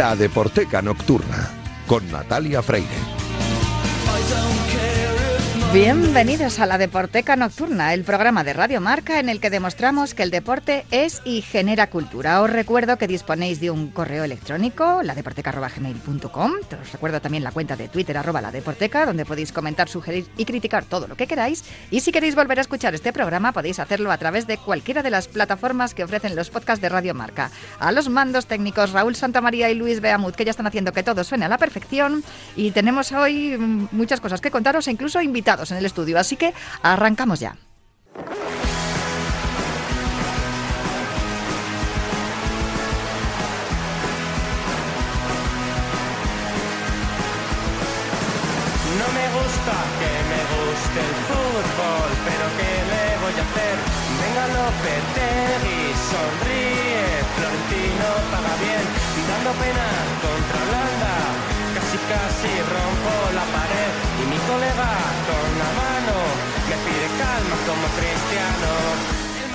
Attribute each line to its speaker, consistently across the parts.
Speaker 1: La Deporteca Nocturna con Natalia Freire.
Speaker 2: Bienvenidos a la Deporteca Nocturna, el programa de Radio Marca en el que demostramos que el deporte es y genera cultura. Os recuerdo que disponéis de un correo electrónico, ladeporteca.gmail.com. Os recuerdo también la cuenta de Twitter, arroba la donde podéis comentar, sugerir y criticar todo lo que queráis. Y si queréis volver a escuchar este programa, podéis hacerlo a través de cualquiera de las plataformas que ofrecen los podcasts de Radio Marca. A los mandos técnicos Raúl Santamaría y Luis Beamut, que ya están haciendo que todo suene a la perfección. Y tenemos hoy muchas cosas que contaros e incluso invitados en el estudio, así que arrancamos ya.
Speaker 3: No me gusta que me guste el fútbol, pero ¿qué le voy a hacer? Venga Lopetegui, sonríe, Florentino paga bien, dando pena contra Holanda, casi casi rompo la pared y mi colega como cristiano.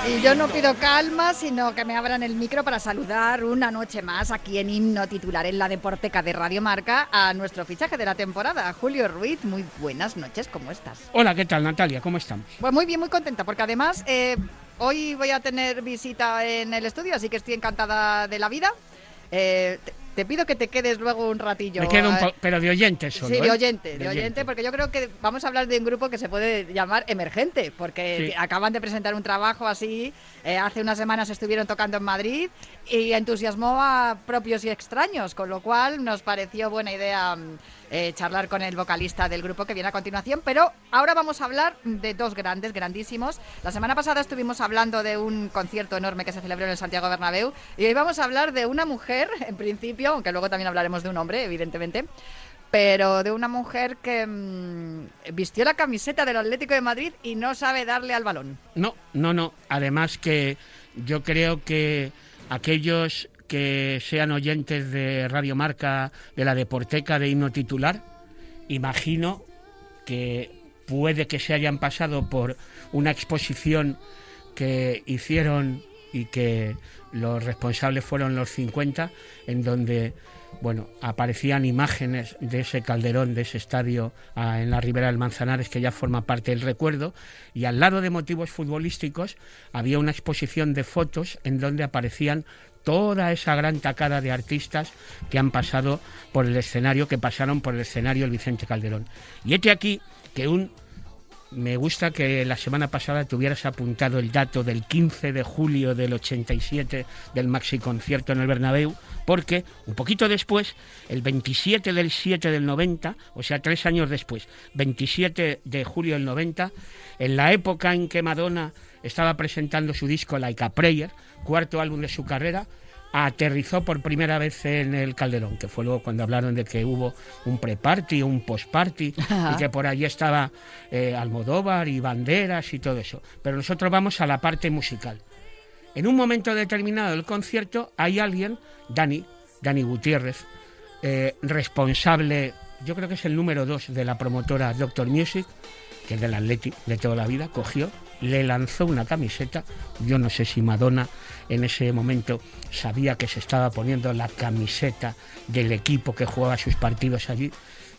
Speaker 2: Y yo no pido calma, sino que me abran el micro para saludar una noche más aquí en Himno Titular en la Deporteca de Radio Marca a nuestro fichaje de la temporada, Julio Ruiz. Muy buenas noches, ¿cómo estás?
Speaker 4: Hola, ¿qué tal Natalia? ¿Cómo estamos?
Speaker 2: Pues muy bien, muy contenta, porque además eh, hoy voy a tener visita en el estudio, así que estoy encantada de la vida. Eh, te, pido que te quedes luego un ratillo.
Speaker 4: Me quedo un
Speaker 2: eh,
Speaker 4: po- pero de oyente solo.
Speaker 2: Sí, de
Speaker 4: ¿eh?
Speaker 2: oyente, de oyente, porque yo creo que vamos a hablar de un grupo que se puede llamar emergente, porque
Speaker 4: Sí.
Speaker 2: acaban de presentar un trabajo así, eh, hace unas semanas estuvieron tocando en Madrid y entusiasmó a propios y extraños, con lo cual nos pareció buena idea mm, eh, charlar con el vocalista del grupo que viene a continuación, pero ahora vamos a hablar de dos grandes, grandísimos. La semana pasada estuvimos hablando de un concierto enorme que se celebró en el Santiago Bernabéu y hoy vamos a hablar de una mujer, en principio, aunque luego también hablaremos de un hombre, evidentemente, pero de una mujer que mm, vistió la camiseta del Atlético de Madrid y no sabe darle al balón.
Speaker 4: No, no, no. Además que yo creo que aquellos que sean oyentes de Radio Marca, de la Deporteca de Himno Titular, imagino que puede que se hayan pasado por una exposición que hicieron y que los responsables fueron los 50, en donde bueno, aparecían imágenes de ese calderón, de ese estadio ah, en la ribera del Manzanares, que ya forma parte del recuerdo, y al lado de motivos futbolísticos había una exposición de fotos en donde aparecían toda esa gran tacada de artistas que han pasado por el escenario, que pasaron por el escenario el Vicente Calderón. Y este aquí que un me gusta que la semana pasada te hubieras apuntado el dato del 15 de julio del 87 del maxi concierto en el Bernabéu, porque un poquito después, el 27 del 7 del 90, o sea, tres años después, 27 de julio del 90, en la época en que Madonna estaba presentando su disco Like a Prayer, cuarto álbum de su carrera, aterrizó por primera vez en el Calderón, que fue luego cuando hablaron de que hubo un pre-party, un post-party, y que por allí estaba eh, Almodóvar y Banderas y todo eso. Pero nosotros vamos a la parte musical. En un momento determinado del concierto hay alguien, Dani, Dani Gutiérrez, eh, responsable, yo creo que es el número dos de la promotora Doctor Music, que es del Atleti de toda la vida, cogió, le lanzó una camiseta. Yo no sé si Madonna en ese momento sabía que se estaba poniendo la camiseta del equipo que jugaba sus partidos allí.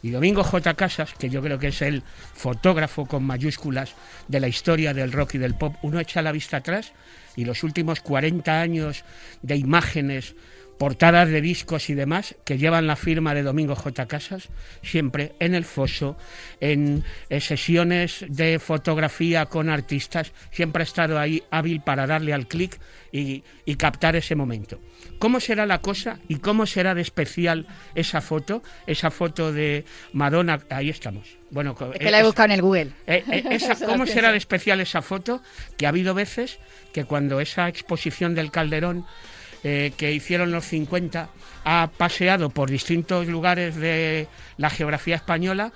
Speaker 4: Y Domingo J. Casas, que yo creo que es el fotógrafo con mayúsculas de la historia del rock y del pop, uno echa la vista atrás y los últimos 40 años de imágenes portadas de discos y demás que llevan la firma de Domingo J. Casas, siempre en el foso, en eh, sesiones de fotografía con artistas, siempre ha estado ahí hábil para darle al clic y, y captar ese momento. ¿Cómo será la cosa y cómo será de especial esa foto? Esa foto de Madonna, ahí estamos. Bueno,
Speaker 2: Es que la he buscado en el Google.
Speaker 4: eh, eh, esa- ¿Cómo será de especial esa foto? Que ha habido veces que cuando esa exposición del Calderón eh, que hicieron los 50 ha paseado por distintos lugares de la geografía española,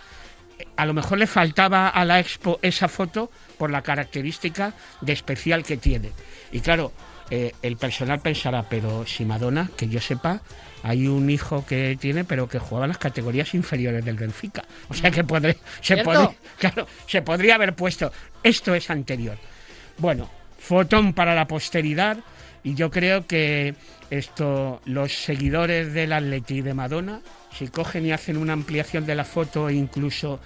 Speaker 4: a lo mejor le faltaba a la expo esa foto por la característica de especial que tiene. Y claro, eh, el personal pensará, pero si Madonna, que yo sepa, hay un hijo que tiene, pero que jugaba en las categorías inferiores del Benfica. O sea que podré, se,
Speaker 2: ¿Cierto?
Speaker 4: podría, claro, se podría haber puesto. Esto es anterior. Bueno, fotón para la posteridad. Y yo creo que esto, los seguidores del Atleti y de Madonna, si cogen y hacen una ampliación de la foto e incluso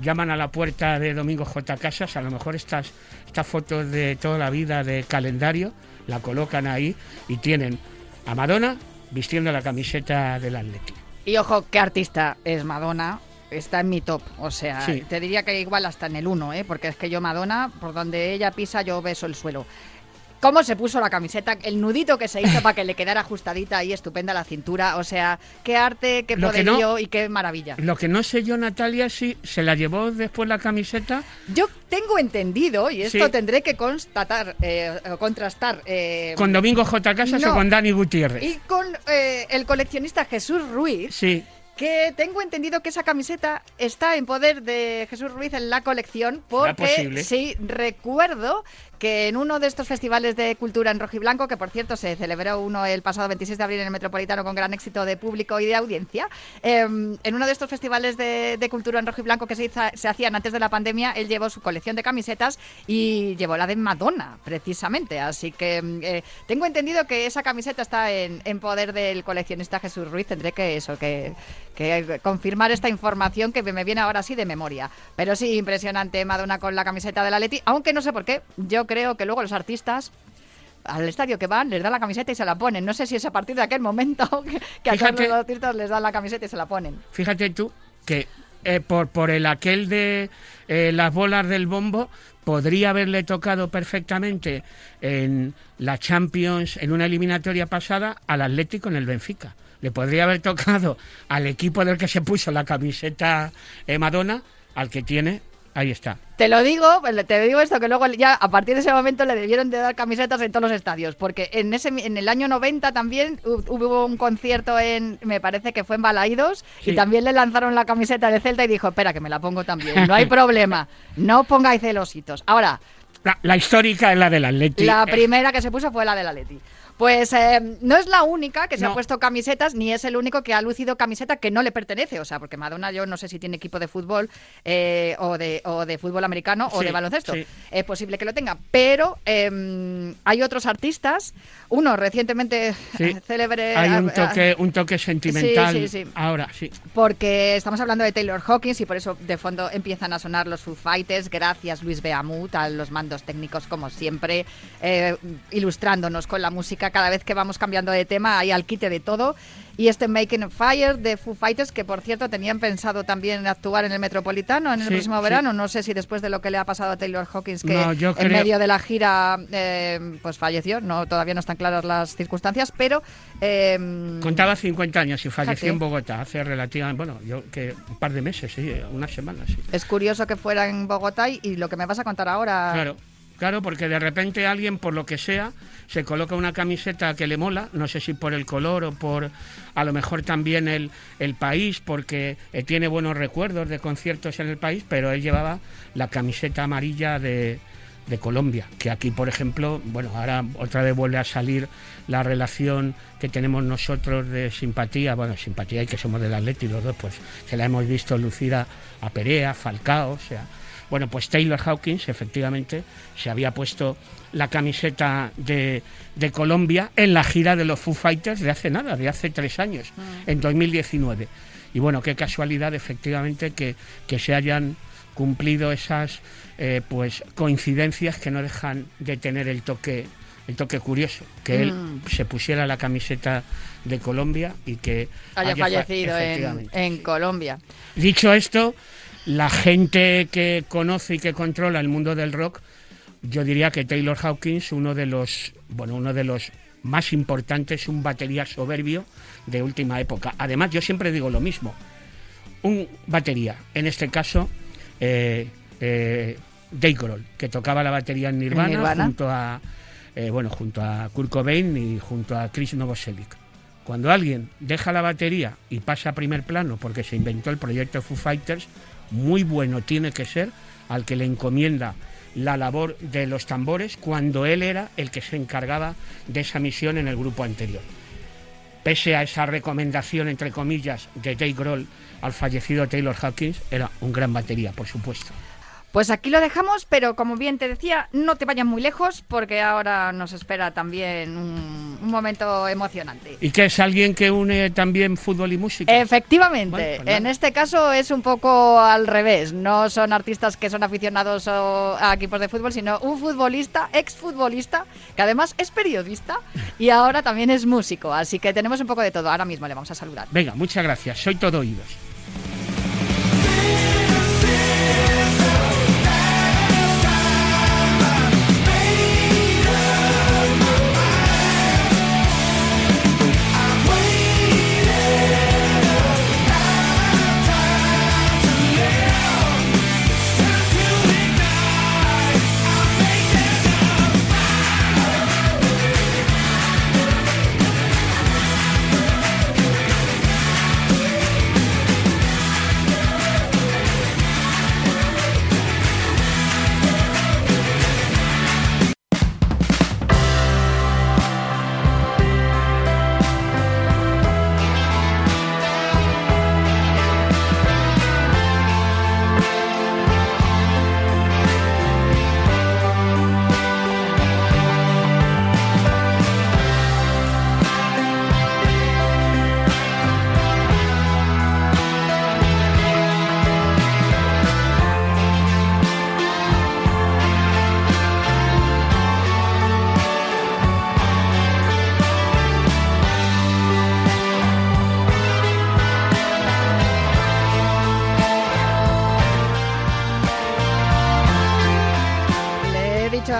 Speaker 4: llaman a la puerta de Domingo J. Casas, a lo mejor estas, estas fotos de toda la vida de calendario, la colocan ahí y tienen a Madonna vistiendo la camiseta del Atleti.
Speaker 2: Y ojo, qué artista es Madonna. Está en mi top, o sea,
Speaker 4: Sí.
Speaker 2: te diría que igual hasta en el 1, ¿eh? porque es que yo Madonna, por donde ella pisa, yo beso el suelo. ¿Cómo se puso la camiseta? El nudito que se hizo para que le quedara ajustadita y estupenda la cintura. O sea, qué arte, qué
Speaker 4: Lo que no-
Speaker 2: poderío y qué maravilla.
Speaker 4: Lo que no sé yo, Natalia, si se la llevó después la camiseta.
Speaker 2: Yo tengo entendido, y esto
Speaker 4: Sí.
Speaker 2: tendré que constatar, eh, o contrastar, eh,
Speaker 4: ¿Con Domingo J. Casas
Speaker 2: no.
Speaker 4: o con Dani Gutiérrez?
Speaker 2: y con eh, el coleccionista Jesús Ruiz,
Speaker 4: Sí,
Speaker 2: que tengo entendido que esa camiseta está en poder de Jesús Ruiz en la colección, porque sí, recuerdo que en uno de estos festivales de cultura en rojiblanco, que por cierto se celebró uno el pasado 26 de abril en el Metropolitano con gran éxito de público y de audiencia, eh, en uno de estos festivales de, de cultura en rojiblanco que se, hizo- se hacían antes de la pandemia, él llevó su colección de camisetas y llevó la de Madonna, precisamente. Así que mm, eh, tengo entendido que esa camiseta está en, en poder del coleccionista Jesús Ruiz. Tendré que eso, que, que confirmar esta información que me viene ahora sí de memoria. Pero sí, impresionante Madonna con la camiseta de la Leti, aunque no sé por qué. Yo creo que luego los artistas al estadio que van, les dan la camiseta y se la ponen. No sé si es a partir de aquel momento que, que a
Speaker 4: Fíjate-
Speaker 2: los artistas les dan la camiseta y se la ponen.
Speaker 4: fíjate tú que eh, por, por el aquel de eh, las bolas del bombo podría haberle tocado perfectamente en la Champions, en una eliminatoria pasada, al Atlético en el Benfica. Le podría haber tocado al equipo del que se puso la camiseta eh, Madonna, al que tiene, ahí está.
Speaker 2: Te lo digo, te digo esto, que luego ya a partir de ese momento le debieron de dar camisetas en todos los estadios, porque en ese en el año 90 también hu- hubo un concierto en, me parece que fue en Balaídos, y también le lanzaron la camiseta de Celta y dijo, espera que me la pongo también, no hay problema, no pongáis celositos. Ahora,
Speaker 4: La, la histórica es la del Atlético.
Speaker 2: la primera que se puso fue la de la Leti. Pues eh, no es la única que se ha puesto camisetas, ni es el único que ha lucido camiseta que no le pertenece. O sea, porque Madonna yo no sé si tiene equipo de fútbol eh, o, de, o de fútbol americano o de baloncesto.
Speaker 4: sí.
Speaker 2: Es posible que lo tenga. Pero eh, hay otros artistas, uno recientemente
Speaker 4: Sí.
Speaker 2: célebre...
Speaker 4: Hay un
Speaker 2: ah,
Speaker 4: toque, un toque sentimental.
Speaker 2: Sí, sí, sí.
Speaker 4: Ahora, sí.
Speaker 2: porque estamos hablando de Taylor Hawkins y por eso de fondo empiezan a sonar los Foo Fighters. Gracias Luis Beamut a los mandos técnicos como siempre, eh, ilustrándonos con la música cada vez que vamos cambiando de tema, hay al quite de todo. Y este Making a Fire de Foo Fighters, que por cierto tenían pensado también actuar en el Metropolitano en el
Speaker 4: Sí,
Speaker 2: próximo
Speaker 4: sí.
Speaker 2: verano. No sé si después de lo que le ha pasado a Taylor Hawkins, que
Speaker 4: No,
Speaker 2: en
Speaker 4: creo-
Speaker 2: medio de la gira eh, pues falleció. No, todavía no están claras las circunstancias, pero eh,
Speaker 4: Contaba 50 años y falleció en Bogotá hace relativamente, bueno, yo que un par de meses, sí, unas semanas, sí.
Speaker 2: es curioso que fuera en Bogotá y, y lo que me vas a contar ahora.
Speaker 4: Claro, claro, porque de repente alguien, por lo que sea, se coloca una camiseta que le mola, no sé si por el color o por a lo mejor también el, el país, porque eh, tiene buenos recuerdos de conciertos en el país, pero él llevaba la camiseta amarilla de, de Colombia, que aquí, por ejemplo, bueno, ahora otra vez vuelve a salir la relación que tenemos nosotros de simpatía, bueno, simpatía y que somos del Atleti los dos, pues se la hemos visto lucir a, a Perea, Falcao, o sea, bueno, pues Taylor Hawkins efectivamente se había puesto la camiseta de, de Colombia en la gira de los Foo Fighters de hace nada, de hace tres años, en 2019. Y bueno, qué casualidad efectivamente que, que se hayan cumplido esas eh, pues coincidencias que no dejan de tener el toque el toque curioso que él se pusiera la camiseta de Colombia y que
Speaker 2: haya
Speaker 4: fa-
Speaker 2: fallecido en. Colombia.
Speaker 4: Dicho esto, la gente que conoce y que controla el mundo del rock, yo diría que Taylor Hawkins, uno de los, bueno, uno de los más importantes, un batería soberbio de última época. Además, yo siempre digo lo mismo. Un batería, en este caso, eh, eh, Dave Grohl, que tocaba la batería en Nirvana,
Speaker 2: Nirvana.
Speaker 4: junto a eh, bueno, junto a Kurt Cobain y junto a Chris Novoselic. Cuando alguien deja la batería y pasa a primer plano porque se inventó el proyecto Foo Fighters, muy bueno tiene que ser al que le encomienda la labor de los tambores cuando él era el que se encargaba de esa misión en el grupo anterior. Pese a esa recomendación, entre comillas, de Dave Grohl al fallecido Taylor Hawkins, era un gran batería, por supuesto.
Speaker 2: Pues aquí lo dejamos, pero como bien te decía, no te vayas muy lejos porque ahora nos espera también un, un momento emocionante.
Speaker 4: ¿Y que es alguien que une también fútbol y música?
Speaker 2: Efectivamente,
Speaker 4: Bueno, pues
Speaker 2: en este caso es un poco al revés. No son artistas que son aficionados a equipos de fútbol, sino un futbolista, exfutbolista, que además es periodista y ahora también es músico. Así que tenemos un poco de todo. Ahora mismo le vamos a saludar.
Speaker 4: Venga, muchas gracias. Soy todo oídos.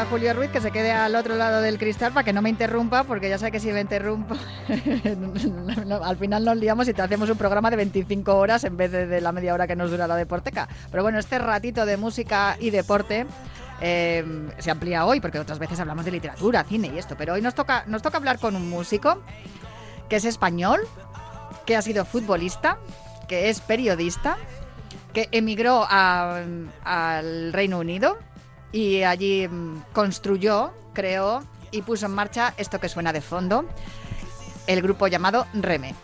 Speaker 2: Julio Ruiz que se quede al otro lado del cristal para que no me interrumpa, porque ya sé que si me interrumpo, al final nos liamos y te hacemos un programa de 25 horas en vez de, la media hora que nos dura la deporteca. Pero bueno, este ratito de música y deporte eh, se amplía hoy, porque otras veces hablamos de literatura, cine y esto, pero hoy nos toca, nos toca hablar con un músico que es español, que ha sido futbolista, que es periodista, que emigró al Reino Unido y allí mm, construyó, creó y puso en marcha esto que suena de fondo, el grupo llamado Reme.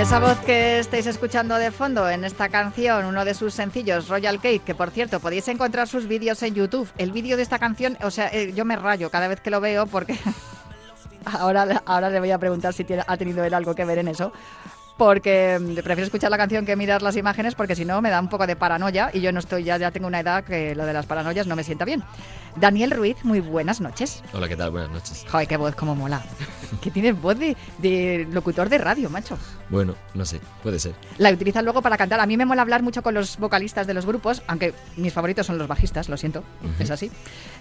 Speaker 2: Esa voz que estáis escuchando de fondo en esta canción, uno de sus sencillos, Royal Cake, que por cierto podéis encontrar sus vídeos en YouTube. El vídeo de esta canción, o sea, eh, yo me rayo cada vez que lo veo porque ahora, ahora le voy a preguntar si ha tenido él algo que ver en eso. Porque prefiero escuchar la canción que mirar las imágenes porque si no me da un poco de paranoia y yo no estoy, ya, ya tengo una edad que lo de las paranoias no me sienta bien. Daniel Ruiz, muy buenas noches.
Speaker 5: Hola, ¿qué tal? Buenas noches.
Speaker 2: Joder, qué voz, cómo mola. Que tienes voz de, de locutor de radio, macho.
Speaker 5: Bueno, no sé, puede ser.
Speaker 2: La utilizan luego para cantar. A mí me mola hablar mucho con los vocalistas de los grupos, aunque mis favoritos son los bajistas, lo siento, es así.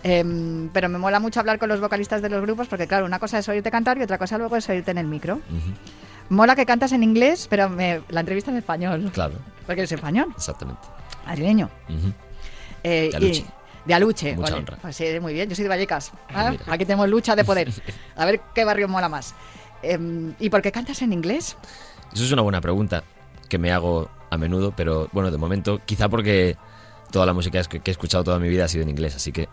Speaker 2: Em, pero me mola mucho hablar con los vocalistas de los grupos porque, claro, una cosa es oírte cantar y otra cosa luego es oírte en el micro. Mola que cantas en inglés, pero me- la entrevista en español.
Speaker 5: Claro,
Speaker 2: Porque eres español,
Speaker 5: exactamente.
Speaker 2: madrileño. Eh,
Speaker 5: De Aluche.
Speaker 2: y- de Aluche.
Speaker 5: Mucha
Speaker 2: oye,
Speaker 5: honra.
Speaker 2: Pues sí, muy bien, yo soy de Vallecas.
Speaker 5: Ah,
Speaker 2: ¿ah? Aquí tenemos lucha de poder. A ver qué barrio mola más. Em, ¿Y por qué cantas en inglés?
Speaker 5: Eso es una buena pregunta que me hago a menudo, pero bueno, de momento, quizá porque toda la música que he escuchado toda mi vida ha sido en inglés, así que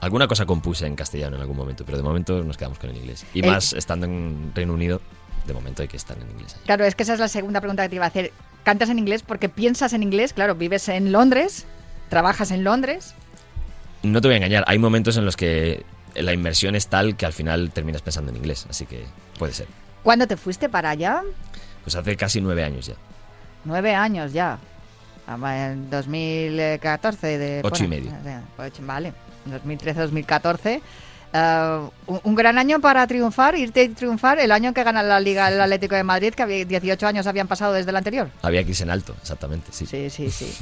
Speaker 5: alguna cosa compuse en castellano en algún momento, pero de momento nos quedamos con el inglés. Y
Speaker 2: El-
Speaker 5: más estando en Reino Unido, de momento hay que estar en inglés.
Speaker 2: Claro, es que esa es la segunda pregunta que te iba a hacer. ¿Cantas en inglés porque piensas en inglés? Claro, vives en Londres, trabajas en Londres.
Speaker 5: No te voy a engañar, hay momentos en los que la inmersión es tal que al final terminas pensando en inglés, así que puede ser.
Speaker 2: ¿Cuándo te fuiste para allá?
Speaker 5: Pues hace casi nueve años ya.
Speaker 2: Nueve años ya. Ah, En 2014. De,
Speaker 5: Ocho y medio.
Speaker 2: Vale, 2013-2014. Ah, un, un gran año para triunfar, irte y triunfar el año que gana la Liga el Atlético de Madrid, que había 18 años habían pasado desde el anterior.
Speaker 5: Había que irse en alto, exactamente, sí.
Speaker 2: Sí, sí, sí.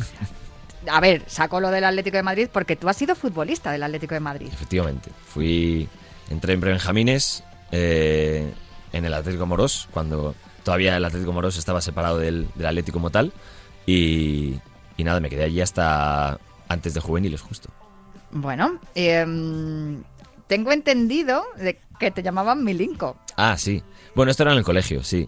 Speaker 2: A ver, saco lo del Atlético de Madrid porque tú has sido futbolista del Atlético de Madrid.
Speaker 5: Efectivamente. Fui. Entré en Benjamines eh, en el Atlético Moros, cuando todavía el Atlético Moros estaba separado del, del Atlético como tal. Y, y nada, me quedé allí hasta antes de juveniles, justo.
Speaker 2: Bueno, em, tengo entendido de que te llamaban Milinko.
Speaker 5: Ah, sí. Bueno, esto era en el colegio, sí.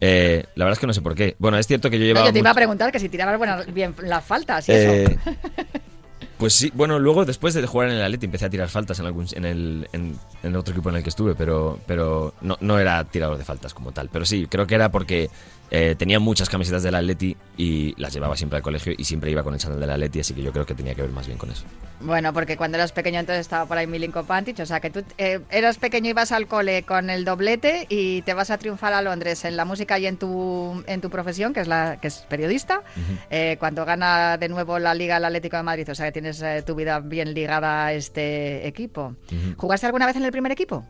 Speaker 5: Eh, la verdad es que no sé por qué. Bueno, es cierto que yo
Speaker 2: No,
Speaker 5: llevaba.
Speaker 2: yo te iba a preguntar que si tirabas bien las faltas y eso.
Speaker 5: Eh, Pues sí, bueno, luego después de jugar en el Atleti empecé a tirar faltas en, algún, en, el, en, en el otro equipo en el que estuve, pero, pero no, no era tirador de faltas como tal. Pero sí, creo que era porque eh, tenía muchas camisetas del Atleti y las llevaba siempre al colegio y siempre iba con el chándal del Atleti, así que yo creo que tenía que ver más bien con eso.
Speaker 2: Bueno, porque cuando eras pequeño entonces estaba por ahí Milinko Pantic, o sea que tú eh, eras pequeño y ibas al cole con el doblete y te vas a triunfar a Londres en la música y en tu, en tu profesión, que es la que es periodista, eh, cuando gana de nuevo la Liga el Atlético de Madrid, o sea que tienes eh, tu vida bien ligada a este equipo. ¿Jugaste alguna vez en el primer equipo?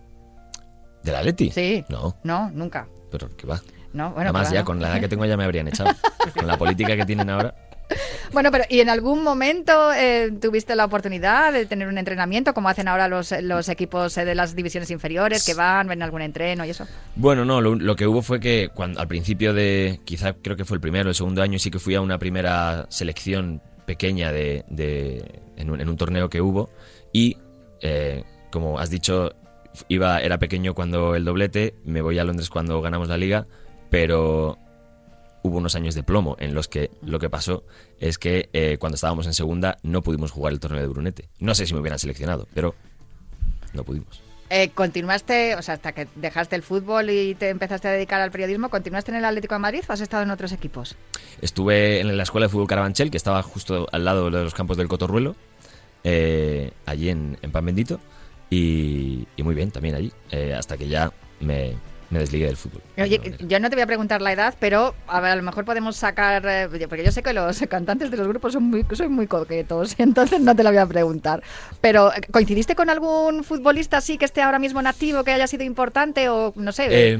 Speaker 5: ¿Del Atleti?
Speaker 2: Sí.
Speaker 5: No,
Speaker 2: No, nunca.
Speaker 5: pero ¿qué va?
Speaker 2: No, bueno,
Speaker 5: Además,
Speaker 2: claro.
Speaker 5: ya con la edad que tengo ya me habrían echado. con la política que tienen ahora.
Speaker 2: Bueno, pero ¿y en algún momento eh, tuviste la oportunidad de tener un entrenamiento como hacen ahora los, los equipos eh, de las divisiones inferiores que van, ven algún entreno y eso?
Speaker 5: Bueno, no, lo, lo que hubo fue que cuando, al principio de, quizá creo que fue el primero o el segundo año, sí que fui a una primera selección pequeña de, de- en, un, en un torneo que hubo y, eh, como has dicho, iba, era pequeño cuando el doblete, me voy a Londres cuando ganamos la liga, pero hubo unos años de plomo en los que lo que pasó es que eh, cuando estábamos en segunda no pudimos jugar el torneo de Brunete. No sé si me hubieran seleccionado, pero no pudimos.
Speaker 2: Eh, ¿Continuaste, o sea, hasta que dejaste el fútbol y te empezaste a dedicar al periodismo, continuaste en el Atlético de Madrid o has estado en otros equipos?
Speaker 5: Estuve en la escuela de fútbol Carabanchel, que estaba justo al lado de los campos del Cotorruelo, eh, allí en, en Pan Bendito, y, y muy bien también allí, hasta que ya me, me desligué del fútbol.
Speaker 2: Oye, yo no te voy a preguntar la edad, pero a, ver, a lo mejor podemos sacar, eh, porque yo sé que los cantantes de los grupos son muy, son muy coquetos, entonces no te la voy a preguntar. Pero, eh, ¿coincidiste con algún futbolista así que esté ahora mismo en activo, que haya sido importante o no sé?
Speaker 5: Eh,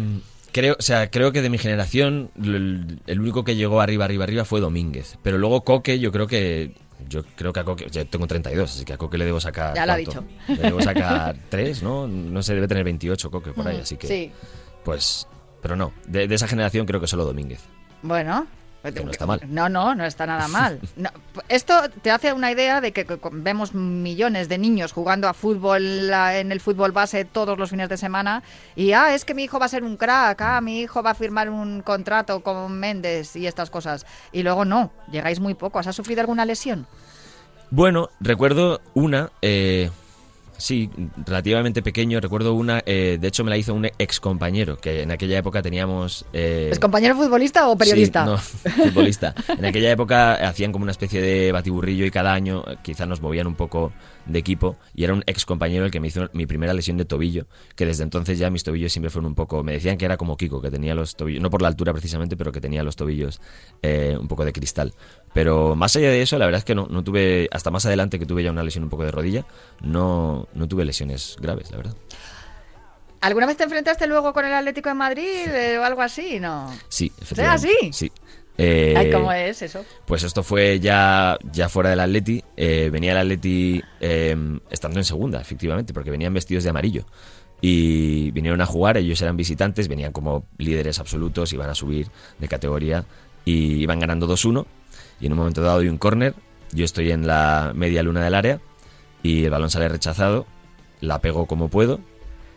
Speaker 5: creo, o sea, creo que de mi generación el, el único que llegó arriba, arriba, arriba fue Domínguez. Pero luego Coque, yo creo que... Yo creo que a Coque... Yo tengo 32, así que a Coque le debo sacar...
Speaker 2: Ya lo ha dicho.
Speaker 5: Le debo sacar 3, ¿no? No sé, debe tener 28 Coque por ahí, así que...
Speaker 2: Sí,
Speaker 5: Pues... Pero no, de, de esa generación creo que solo Domínguez.
Speaker 2: bueno.
Speaker 5: Que no está mal.
Speaker 2: No, no, no está nada mal. No, esto te hace una idea de que, vemos millones de niños jugando a fútbol en el fútbol base todos los fines de semana y ah, es que mi hijo va a ser un crack, ah, mi hijo va a firmar un contrato con Méndez y estas cosas. Y luego no, llegáis muy pocos. ¿Has sufrido alguna lesión?
Speaker 5: Bueno, recuerdo una, eh, sí, relativamente pequeño, recuerdo una, eh, de hecho me la hizo un ex compañero, que en aquella época teníamos... eh,
Speaker 2: ¿Es compañero futbolista o periodista?
Speaker 5: Sí, no, futbolista. En aquella época hacían como una especie de batiburrillo y cada año eh, quizá nos movían un poco de equipo y era un ex compañero el que me hizo mi primera lesión de tobillo, que desde entonces ya mis tobillos siempre fueron un poco, me decían que era como Kiko, que tenía los tobillos, no por la altura precisamente, pero que tenía los tobillos eh, un poco de cristal. Pero más allá de eso, la verdad es que no, no tuve, hasta más adelante que tuve ya una lesión un poco de rodilla, no, no tuve lesiones graves, la verdad.
Speaker 2: ¿Alguna vez te enfrentaste luego con el Atlético de Madrid eh, o algo así? No.
Speaker 5: Sí, efectivamente.
Speaker 2: así?
Speaker 5: Sí. Eh,
Speaker 2: Ay, ¿Cómo es eso?
Speaker 5: Pues esto fue ya, ya fuera del Atleti. eh, venía el Atleti eh, estando en segunda, efectivamente, porque venían vestidos de amarillo. Y vinieron a jugar, ellos eran visitantes, venían como líderes absolutos, iban a subir de categoría y iban ganando 2-1. Y en un momento dado hay un córner, yo estoy en la media luna del área y el balón sale rechazado, la pego como puedo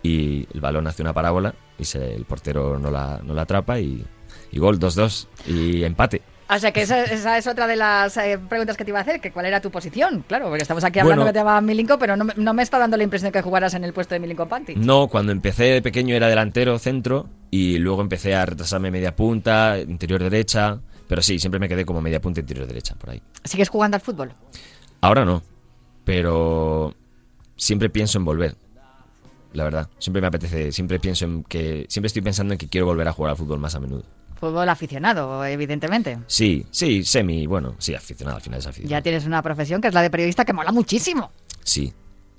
Speaker 5: y el balón hace una parábola y se- el portero no la, no la atrapa y, y gol 2-2 y empate.
Speaker 2: O sea que esa, esa es otra de las eh, preguntas que te iba a hacer, que cuál era tu posición, claro, porque estamos aquí hablando
Speaker 5: Bueno.
Speaker 2: que te llamaba Milinko, pero no, me- no me está dando la impresión de que jugaras en el puesto de Milinko Pantic.
Speaker 5: No, cuando empecé de pequeño era delantero, centro, y luego empecé a retrasarme media punta, interior derecha, pero sí, siempre me quedé como media punta, interior derecha, por ahí.
Speaker 2: ¿Sigues jugando al fútbol?
Speaker 5: Ahora no, pero siempre pienso en volver, la verdad. Siempre me apetece, siempre pienso en que, siempre estoy pensando en que quiero volver a jugar al fútbol más a menudo.
Speaker 2: Fútbol aficionado, evidentemente.
Speaker 5: Sí, sí, semi, bueno, sí, aficionado, al final es aficionado.
Speaker 2: Ya tienes una profesión que es la de periodista que mola muchísimo.
Speaker 5: Sí,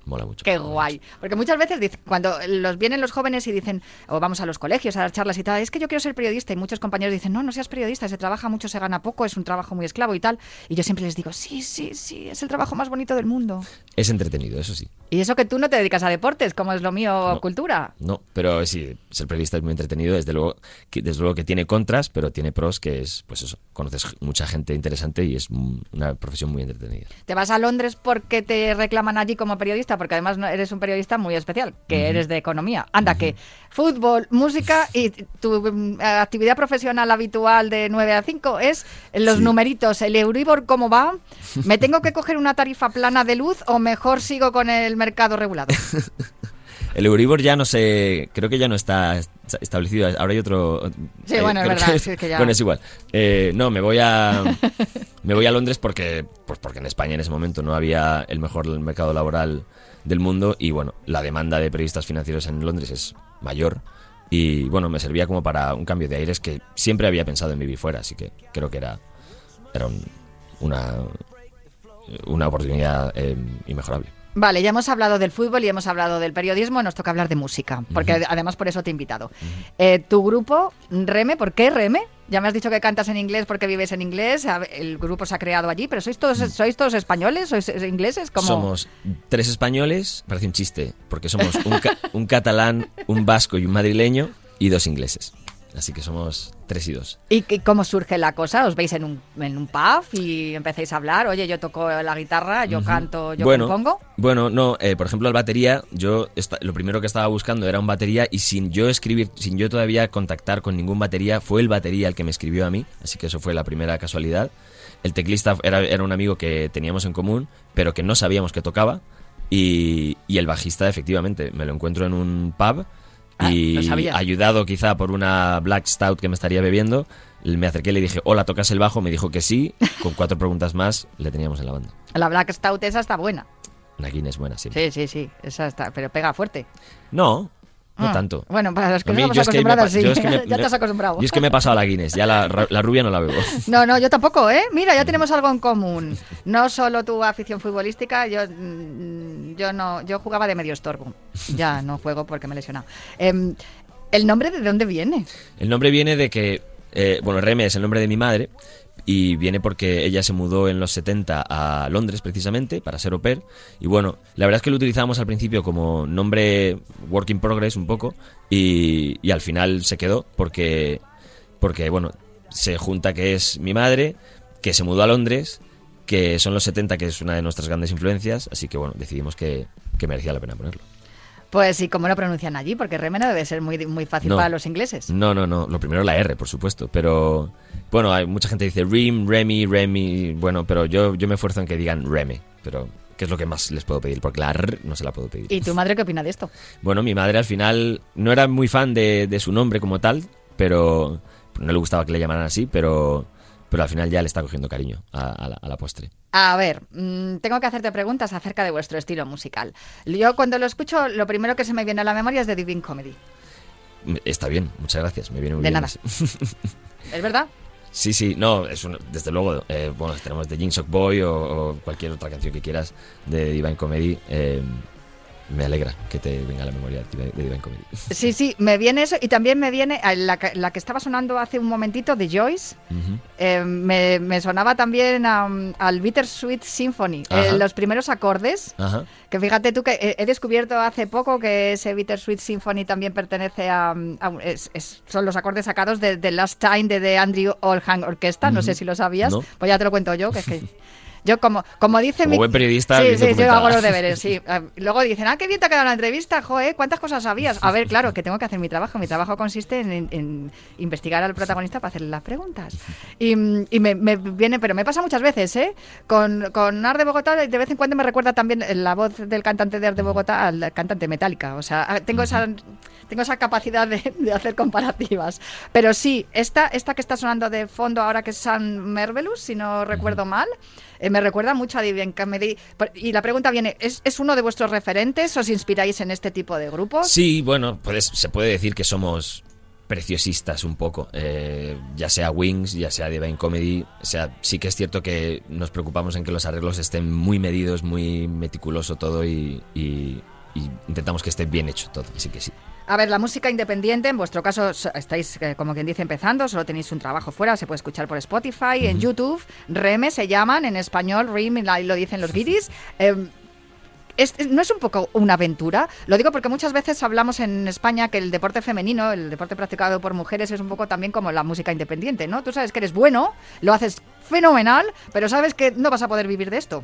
Speaker 5: mola mucho.
Speaker 2: Qué
Speaker 5: mola
Speaker 2: guay. Porque muchas veces cuando los vienen los jóvenes y dicen, o vamos a los colegios a dar charlas y tal, es que yo quiero ser periodista. Y muchos compañeros dicen, no, no seas periodista, se trabaja mucho, se gana poco, es un trabajo muy esclavo y tal. Y yo siempre les digo, sí, sí, sí, es el trabajo más bonito del mundo.
Speaker 5: Es entretenido, eso sí.
Speaker 2: Y eso que tú no te dedicas a deportes, como es lo mío,
Speaker 5: No.
Speaker 2: cultura.
Speaker 5: No, pero sí, ser periodista es muy entretenido, desde luego, que, desde luego que tiene contras, pero tiene pros, que es, pues eso, conoces mucha gente interesante y es una profesión muy entretenida.
Speaker 2: ¿Te vas a Londres porque te reclaman allí como periodista porque además eres un periodista muy especial, que eres de economía. Anda, que fútbol, música y tu mm, actividad profesional habitual de 9 a 5 es los
Speaker 5: Sí.
Speaker 2: numeritos, el Euribor, ¿cómo va? ¿Me tengo que coger una tarifa plana de luz o mejor sigo con el mercado regulado?
Speaker 5: El Euribor ya no sé, creo que ya no está est- establecido. Ahora hay otro.
Speaker 2: Sí,
Speaker 5: eh,
Speaker 2: bueno, es verdad,
Speaker 5: que-
Speaker 2: sí, que ya-
Speaker 5: Bueno, es igual. Eh, no, me voy a. me voy a Londres porque, pues porque en España en ese momento no había el mejor mercado laboral del mundo y bueno, la demanda de periodistas financieros en Londres es mayor y bueno, me servía como para un cambio de aires que siempre había pensado en vivir fuera, así que creo que era, era un- una, una oportunidad eh, inmejorable.
Speaker 2: Vale, ya hemos hablado del fútbol y hemos hablado del periodismo, nos toca hablar de música, porque ad- además por eso te he invitado. Eh, tu grupo, Reme, ¿por qué Reme? Ya me has dicho que cantas en inglés porque vives en inglés, el grupo se ha creado allí, pero ¿sois todos, ¿sois todos españoles? ¿Sois eh, ingleses? ¿Cómo?
Speaker 5: Somos tres españoles, parece un chiste, porque somos un, ca- un catalán, un vasco y un madrileño y dos ingleses. Así que somos tres y dos.
Speaker 2: ¿Y cómo surge la cosa? ¿Os veis en un, en un pub y empezáis a hablar? Oye, yo toco la guitarra, yo canto, yo
Speaker 5: bueno,
Speaker 2: compongo.
Speaker 5: Bueno, no, eh, por ejemplo, el batería, yo lo primero que estaba buscando era un batería y sin yo escribir, sin yo todavía contactar con ningún batería, fue el batería el que me escribió a mí, así que eso fue la primera casualidad. El teclista era, era un amigo que teníamos en común, pero que no sabíamos que tocaba. Y, y el bajista, efectivamente, me lo encuentro en un pub
Speaker 2: Ah,
Speaker 5: y
Speaker 2: sabía.
Speaker 5: ayudado quizá por una Black Stout que me estaría bebiendo, me acerqué y le dije, hola, ¿tocas el bajo? Me dijo que sí, con cuatro preguntas más le teníamos en la banda.
Speaker 2: La Black Stout esa está buena.
Speaker 5: Una Guinness buena, sí.
Speaker 2: Sí, sí, sí, esa está, pero pega fuerte.
Speaker 5: No, no
Speaker 2: Ah,
Speaker 5: tanto.
Speaker 2: Bueno, para los que no estamos acostumbrados, sí.
Speaker 5: es que me-
Speaker 2: ya te has acostumbrado.
Speaker 5: Yo es que me he pasado a la Guinness, ya la, rubia no la bebo.
Speaker 2: No, no, yo tampoco, ¿eh? Mira, ya tenemos algo en común. No solo tu afición futbolística, yo, mm, yo no, yo jugaba de medio estorbo. Ya no juego porque me he lesionado. Em, ¿El nombre de dónde viene?
Speaker 5: El nombre viene de que, eh, bueno, Reme es el nombre de mi madre y viene porque ella se mudó en los 70 a Londres precisamente para ser au pair y bueno, la verdad es que lo utilizamos al principio como nombre work in progress un poco y, y al final se quedó porque, porque bueno, se junta que es mi madre, que se mudó a Londres, que son los 70 que es una de nuestras grandes influencias, así que bueno, decidimos que, que merecía la pena ponerlo.
Speaker 2: Pues, ¿y cómo lo pronuncian allí? Porque Remena debe ser muy, muy fácil
Speaker 5: No.
Speaker 2: para los ingleses.
Speaker 5: No, no, no. Lo primero la R, por supuesto. Pero bueno, hay mucha gente que dice Rim, Remy, Remy. Bueno, pero yo, yo me esfuerzo en que digan Reme. Pero ¿qué es lo que más les puedo pedir? Porque la R no se la puedo pedir.
Speaker 2: ¿Y tu madre qué opina de esto?
Speaker 5: Bueno, mi madre al final no era muy fan de, de su nombre como tal, pero no le gustaba que le llamaran así, pero, pero al final ya le está cogiendo cariño a, a la, a la postre.
Speaker 2: A ver, mm, tengo que hacerte preguntas acerca de vuestro estilo musical. Yo cuando lo escucho, lo primero que se me viene a la memoria es de Divine Comedy.
Speaker 5: Está bien, muchas gracias. Me viene muy
Speaker 2: De
Speaker 5: bien.
Speaker 2: nada. ¿Es verdad?
Speaker 5: Sí, sí, no, es un- desde luego, eh, bueno, tenemos de Shock Boy o, o cualquier otra canción que quieras de Divine Comedy. eh, me alegra que te venga a la memoria de Divine Comedy.
Speaker 2: Sí, sí, me viene eso y también me viene la, que- la que estaba sonando hace un momentito de Joyce.
Speaker 5: Ujú.
Speaker 2: eh, me, me sonaba también am, al Bittersweet Symphony. Eh, los primeros acordes.
Speaker 5: Ajá.
Speaker 2: Que fíjate tú que he, he descubierto hace poco que ese Bittersweet Symphony también pertenece a. a un- es- es- son los acordes sacados de The Last Time de The Andrew Oldham Orquesta. No sé si lo sabías.
Speaker 5: No.
Speaker 2: Pues ya te lo cuento yo, que es que. Yo, como, como dice
Speaker 5: Como
Speaker 2: mi-
Speaker 5: buen periodista,
Speaker 2: Sí, sí, yo hago los deberes, sí. Ah, Luego dicen, ah, qué bien te ha quedado la entrevista, joe, ¿cuántas cosas sabías? A ver, claro, que tengo que hacer mi trabajo. Mi trabajo consiste en, en investigar al protagonista para hacerle las preguntas. Y, y me, me viene, pero me pasa muchas veces, ¿eh? Con, con Art de Bogotá, de vez en cuando me recuerda también la voz del cantante de Art de Bogotá al cantante Metallica. O sea, ah, tengo esa, tengo esa capacidad de, de hacer comparativas. Pero sí, esta, esta que está sonando de fondo ahora que es San Mervelus, si no recuerdo mal, me recuerda mucho a Divine Comedy. Y la pregunta viene, ¿es, ¿es uno de vuestros referentes? ¿Os inspiráis en este tipo de grupos?
Speaker 5: Sí, bueno, puedes- se puede decir que somos preciosistas un poco, eh, ya sea Wings, ya sea Divine Comedy, o sea, sí que es cierto que nos preocupamos en que los arreglos estén muy medidos, muy meticuloso todo y- y intentamos que esté bien hecho todo, así que sí.
Speaker 2: A ver, la música independiente, en vuestro caso so- estáis, eh, como quien dice, empezando, solo tenéis un trabajo fuera, se puede escuchar por Spotify, en YouTube, Reme se llaman, en español, Rem, ahí lo dicen los guiris. Eh, es- ¿No es un poco una aventura? Lo digo porque muchas veces hablamos en España que el deporte femenino, el deporte practicado por mujeres, es un poco también como la música independiente, ¿no? Tú sabes que eres bueno, lo haces fenomenal, pero sabes que no vas a poder vivir de esto.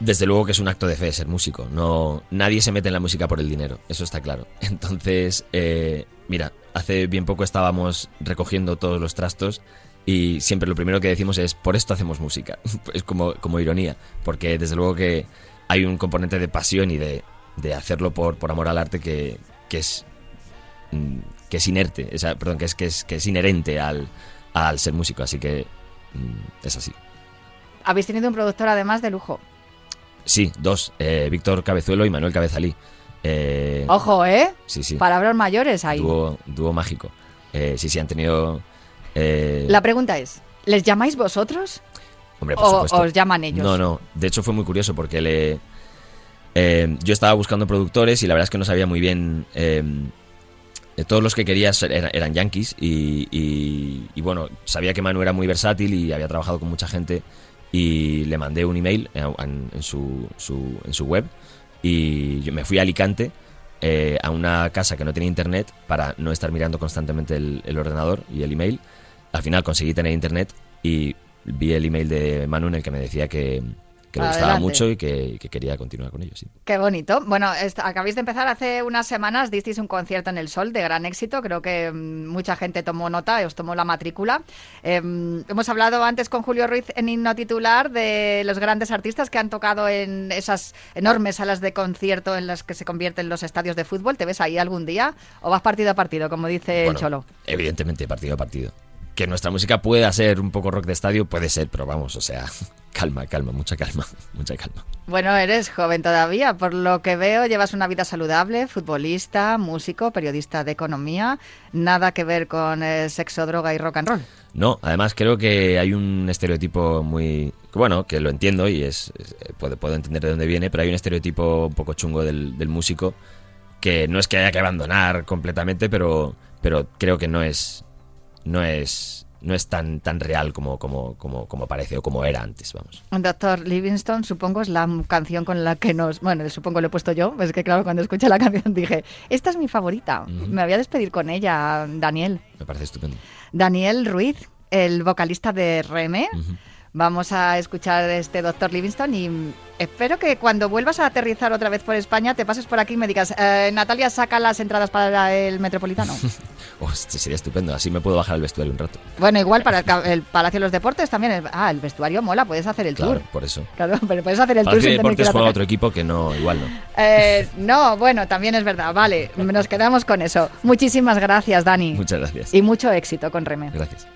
Speaker 5: Desde luego que es un acto de fe ser músico. No, nadie se mete en la música por el dinero, eso está claro. Entonces, eh, mira, hace bien poco estábamos recogiendo todos los trastos y siempre lo primero que decimos es por esto hacemos música. Es como, como ironía, porque desde luego que hay un componente de pasión y de, de hacerlo por, por amor al arte que, que es mm, que es inerte, perdón, que es, que es, que es inherente al, al ser músico, así que mm, es así.
Speaker 2: Habéis tenido un productor además de lujo.
Speaker 5: Sí, dos, eh, Víctor Cabezuelo y Manuel Cabezalí. Eh,
Speaker 2: Ojo, ¿eh?
Speaker 5: Sí, sí.
Speaker 2: Palabras mayores ahí.
Speaker 5: Dúo, dúo mágico. Eh, sí, sí, han tenido... eh,
Speaker 2: La pregunta es, ¿les llamáis vosotros
Speaker 5: hombre, por
Speaker 2: o
Speaker 5: supuesto.
Speaker 2: os llaman ellos?
Speaker 5: No, no. De hecho, fue muy curioso porque le. eh, yo estaba buscando productores y la verdad es que no sabía muy bien. eh, todos los que querías eran, eran yankees y, y- y bueno, sabía que Manu era muy versátil y había trabajado con mucha gente y le mandé un email en, en- en su, su- en su web y yo me fui a Alicante eh, a una casa que no tenía internet para no estar mirando constantemente el, el ordenador y el email. Al final conseguí tener internet y vi el email de Manu en el que me decía que, que le gustaba mucho y que, que quería continuar con ellos. Sí.
Speaker 2: Qué bonito. Bueno, acabáis de empezar hace unas semanas, disteis un concierto en el Sol de gran éxito. Creo que mm, mucha gente tomó nota os tomó la matrícula. Eh, hemos hablado antes con Julio Ruiz en himno titular de los grandes artistas que han tocado en esas enormes salas de concierto en las que se convierten los estadios de fútbol. ¿Te ves ahí algún día? ¿O vas partido a partido, como dice el Cholo?
Speaker 5: Evidentemente, partido a partido. Que nuestra música pueda ser un poco rock de estadio, puede ser, pero vamos, o sea, calma, calma, mucha calma, mucha calma.
Speaker 2: Bueno, eres joven todavía. Por lo que veo, llevas una vida saludable, futbolista, músico, periodista de economía. Nada que ver con eh, sexo, droga y rock and roll.
Speaker 5: No, además creo que hay un estereotipo muy... Bueno, que lo entiendo y es, es- puedo, puedo entender de dónde viene, pero hay un estereotipo un poco chungo del, del músico que no es que haya que abandonar completamente, pero, pero creo que no es no es no es tan tan real como, como, como, como parece o como era antes, vamos.
Speaker 2: Doctor Livingston, supongo, es la canción con la que nos. Bueno, supongo lo he puesto yo. Es que, claro, cuando escuché la canción dije, esta es mi favorita. Me voy a despedir con ella, Daniel.
Speaker 5: Me parece estupendo.
Speaker 2: Daniel Ruiz, el vocalista de Reme.
Speaker 5: Ujú.
Speaker 2: Vamos a escuchar este Doctor Livingston y espero que cuando vuelvas a aterrizar otra vez por España te pases por aquí y me digas, "Eh, Natalia, saca las entradas para el Metropolitano.
Speaker 5: Sería estupendo, así me puedo bajar al vestuario un rato.
Speaker 2: bueno, igual para el, el Palacio de los Deportes también. el- ah, el vestuario mola, puedes hacer el
Speaker 5: Claro,
Speaker 2: tour.
Speaker 5: por eso.
Speaker 2: Claro, pero puedes hacer el
Speaker 5: Palacio
Speaker 2: tour
Speaker 5: de
Speaker 2: sin
Speaker 5: Deportes juega otro equipo que no, igual no.
Speaker 2: Eh, no, bueno, también es verdad. Vale, nos quedamos con eso. Muchísimas gracias, Dani.
Speaker 5: Muchas gracias.
Speaker 2: Y mucho éxito con Reme.
Speaker 5: Gracias.